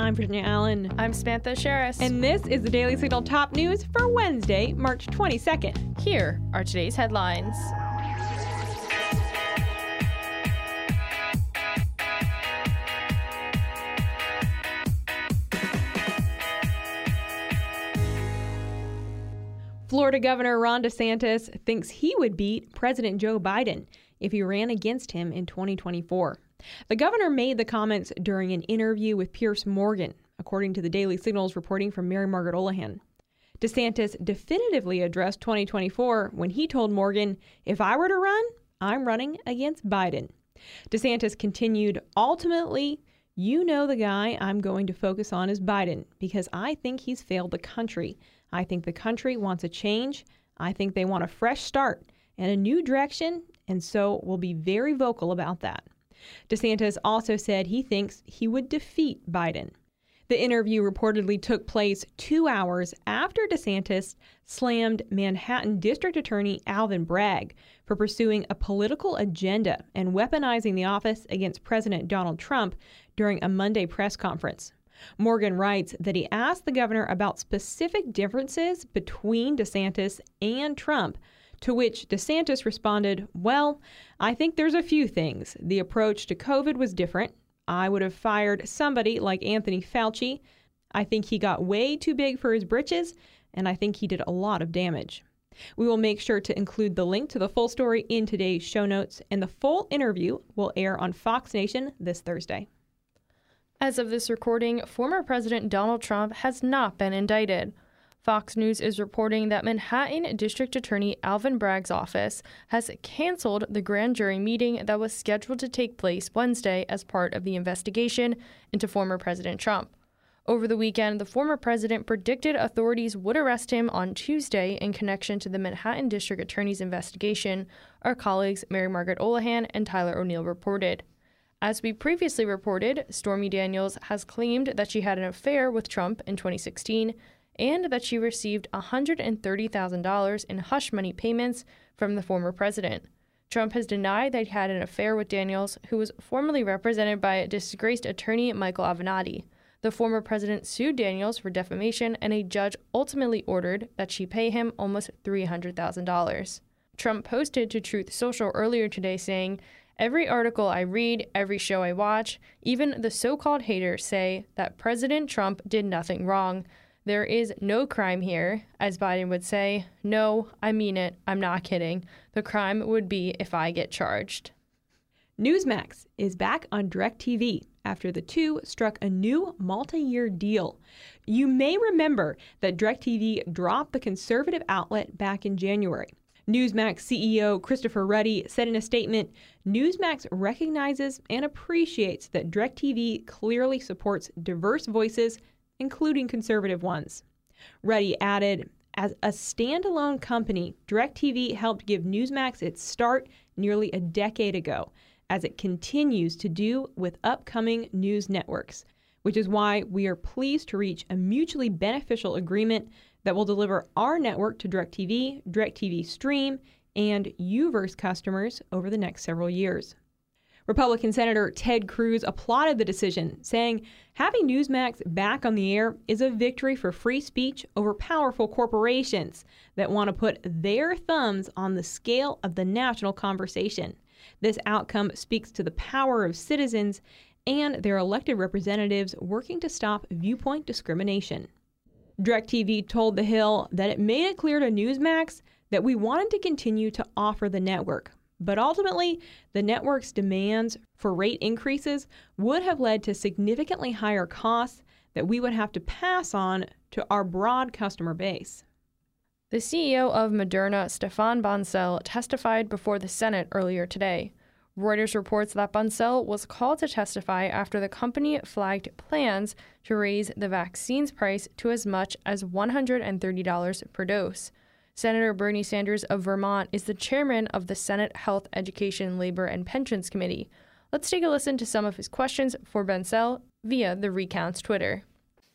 I'm Virginia Allen. I'm Samantha Aschieris. And this is the Daily Signal top news for Wednesday, March 22nd. Here are today's headlines. Florida Governor Ron DeSantis thinks he would beat President Joe Biden if he ran against him in 2024. The governor made the comments during an interview with Piers Morgan, according to the Daily Signal's reporting from Mary Margaret Olohan. DeSantis definitively addressed 2024 when he told Morgan, If I were to run, I'm running against Biden. DeSantis continued, Ultimately, you know the guy I'm going to focus on is Biden because I think he's failed the country. I think the country wants a change. I think they want a fresh start and a new direction, and so we'll be very vocal about that. DeSantis also said he thinks he would defeat Biden. The interview reportedly took place two hours after DeSantis slammed Manhattan District Attorney Alvin Bragg for pursuing a political agenda and weaponizing the office against President Donald Trump during a Monday press conference. Morgan writes that he asked the governor about specific differences between DeSantis and Trump, to which DeSantis responded, Well, I think there's a few things. The approach to COVID was different. I would have fired somebody like Anthony Fauci. I think he got way too big for his britches, and I think he did a lot of damage. We will make sure to include the link to the full story in today's show notes, and the full interview will air on Fox Nation this Thursday. As of this recording, former President Donald Trump has not been indicted. Fox News is reporting that Manhattan District Attorney Alvin Bragg's office has canceled the grand jury meeting that was scheduled to take place Wednesday as part of the investigation into former President Trump. Over the weekend, the former president predicted authorities would arrest him on Tuesday in connection to the Manhattan District Attorney's investigation, our colleagues Mary Margaret Olohan and Tyler O'Neill reported. As we previously reported, Stormy Daniels has claimed that she had an affair with Trump in 2016 and that she received $130,000 in hush money payments from the former president. Trump has denied that he had an affair with Daniels, who was formerly represented by disgraced attorney Michael Avenatti. The former president sued Daniels for defamation, and a judge ultimately ordered that she pay him almost $300,000. Trump posted to Truth Social earlier today saying, Every article I read, every show I watch, even the so called haters say that President Trump did nothing wrong. There is no crime here. As Biden would say, no, I mean it. I'm not kidding. The crime would be if I get charged. Newsmax is back on DirecTV after the two struck a new multi year deal. You may remember that DirecTV dropped the conservative outlet back in January. Newsmax CEO Christopher Ruddy said in a statement Newsmax recognizes and appreciates that DirecTV clearly supports diverse voices, including conservative ones. Ruddy added, as a standalone company, DirecTV helped give Newsmax its start nearly a decade ago, as it continues to do with upcoming news networks, which is why we are pleased to reach a mutually beneficial agreement that will deliver our network to DirecTV, DirecTV Stream, and Uverse customers over the next several years. Republican Senator Ted Cruz applauded the decision, saying having Newsmax back on the air is a victory for free speech over powerful corporations that want to put their thumbs on the scale of the national conversation. This outcome speaks to the power of citizens and their elected representatives working to stop viewpoint discrimination. DirecTV told The Hill that it made it clear to Newsmax that we wanted to continue to offer the network. But ultimately, the network's demands for rate increases would have led to significantly higher costs that we would have to pass on to our broad customer base. The CEO of Moderna, Stephane Bancel, testified before the Senate earlier today. Reuters reports that Bancel was called to testify after the company flagged plans to raise the vaccine's price to as much as $130 per dose. Senator Bernie Sanders of Vermont is the chairman of the Senate Health, Education, Labor, and Pensions Committee. Let's take a listen to some of his questions for Bancel via the Recount's Twitter.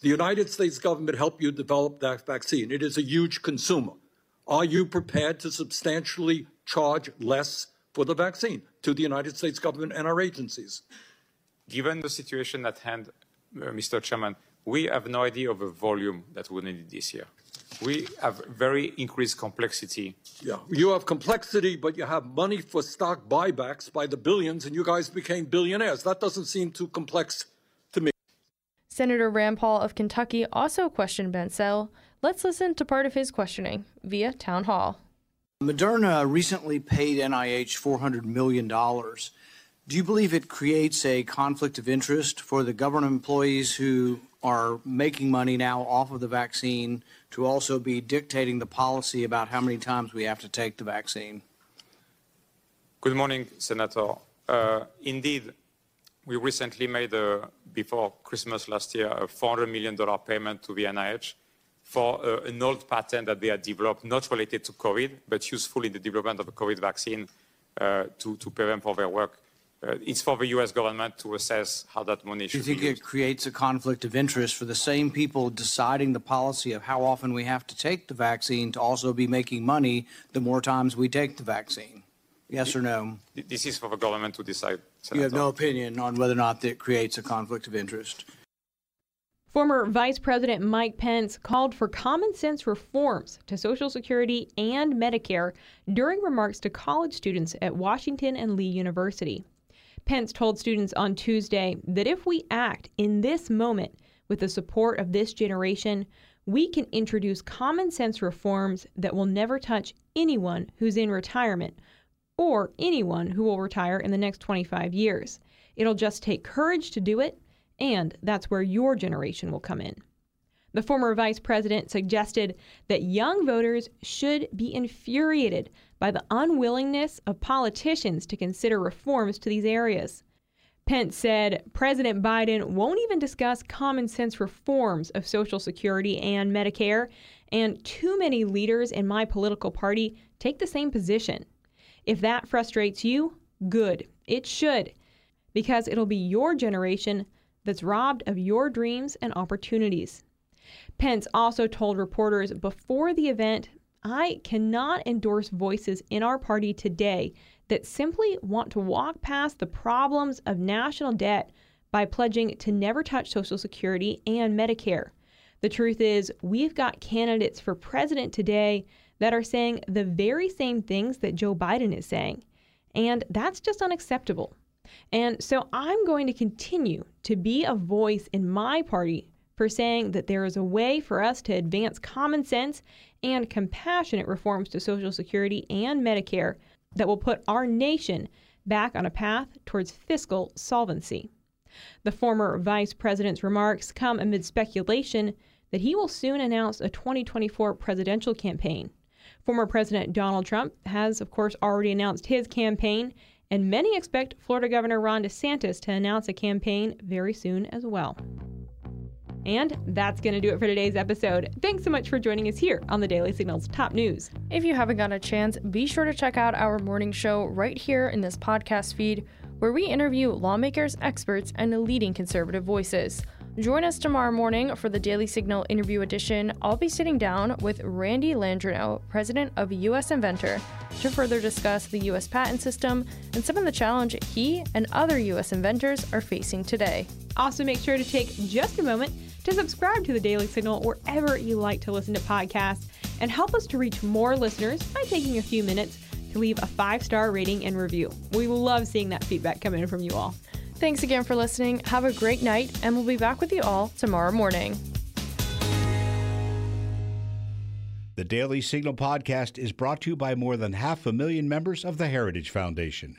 The United States government helped you develop that vaccine. It is a huge consumer. Are you prepared to substantially charge less for the vaccine to the United States government and our agencies. Given the situation at hand, uh, Mr. Chairman, we have no idea of the volume that we need this year. We have very increased complexity. Yeah, you have complexity, but you have money for stock buybacks by the billions, and you guys became billionaires. That doesn't seem too complex to me. Senator Rand Paul of Kentucky also questioned Bancel. Let's listen to part of his questioning via Townhall. Moderna recently paid NIH $400 million. Do you believe it creates a conflict of interest for the government employees who are making money now off of the vaccine to also be dictating the policy about how many times we have to take the vaccine? Good morning, Senator. Uh, indeed, we recently made, a, before Christmas last year, a $400 million payment to the NIH for uh, an old patent that they had developed, not related to COVID, but useful in the development of a COVID vaccine uh, to, to pay them for their work. Uh, it's for the U.S. government to assess how that money should Do you think it creates a conflict of interest for the same people deciding the policy of how often we have to take the vaccine to also be making money the more times we take the vaccine? Yes or no? This is for the government to decide, Senator. You have no opinion on whether or not it creates a conflict of interest. Former Vice President Mike Pence called for common sense reforms to Social Security and Medicare during remarks to college students at Washington and Lee University. Pence told students on Tuesday that if we act in this moment with the support of this generation, we can introduce common sense reforms that will never touch anyone who's in retirement or anyone who will retire in the next 25 years. It'll just take courage to do it, and that's where your generation will come in. The former vice president suggested that young voters should be infuriated by the unwillingness of politicians to consider reforms to these areas. Pence said President Biden won't even discuss common sense reforms of Social Security and Medicare, and too many leaders in my political party take the same position. If that frustrates you, good. It should, because it'll be your generation that's robbed of your dreams and opportunities. Pence also told reporters before the event I cannot endorse voices in our party today that simply want to walk past the problems of national debt by pledging to never touch Social Security and Medicare. The truth is, we've got candidates for president today that are saying the very same things that Joe Biden is saying, and that's just unacceptable. And so I'm going to continue to be a voice in my party for saying that there is a way for us to advance common sense and compassionate reforms to Social Security and Medicare that will put our nation back on a path towards fiscal solvency. The former vice president's remarks come amid speculation that he will soon announce a 2024 presidential campaign. Former President Donald Trump has, of course, already announced his campaign, and many expect Florida Governor Ron DeSantis to announce a campaign very soon as well. And that's going to do it for today's episode. Thanks so much for joining us here on the Daily Signal's top news. If you haven't got a chance, be sure to check out our morning show right here in this podcast feed, where we interview lawmakers, experts, and leading conservative voices. Join us tomorrow morning for the Daily Signal interview edition. I'll be sitting down with Randy Landreneau, president of US Inventor, to further discuss the US patent system and some of the challenge he and other US inventors are facing today. Also, make sure to take just a moment to subscribe to the Daily Signal wherever you like to listen to podcasts and help us to reach more listeners by taking a few minutes to leave a five star rating and review. We love seeing that feedback come in from you all. Thanks again for listening. Have a great night, and we'll be back with you all tomorrow morning. The Daily Signal podcast is brought to you by more than half a million members of the Heritage Foundation.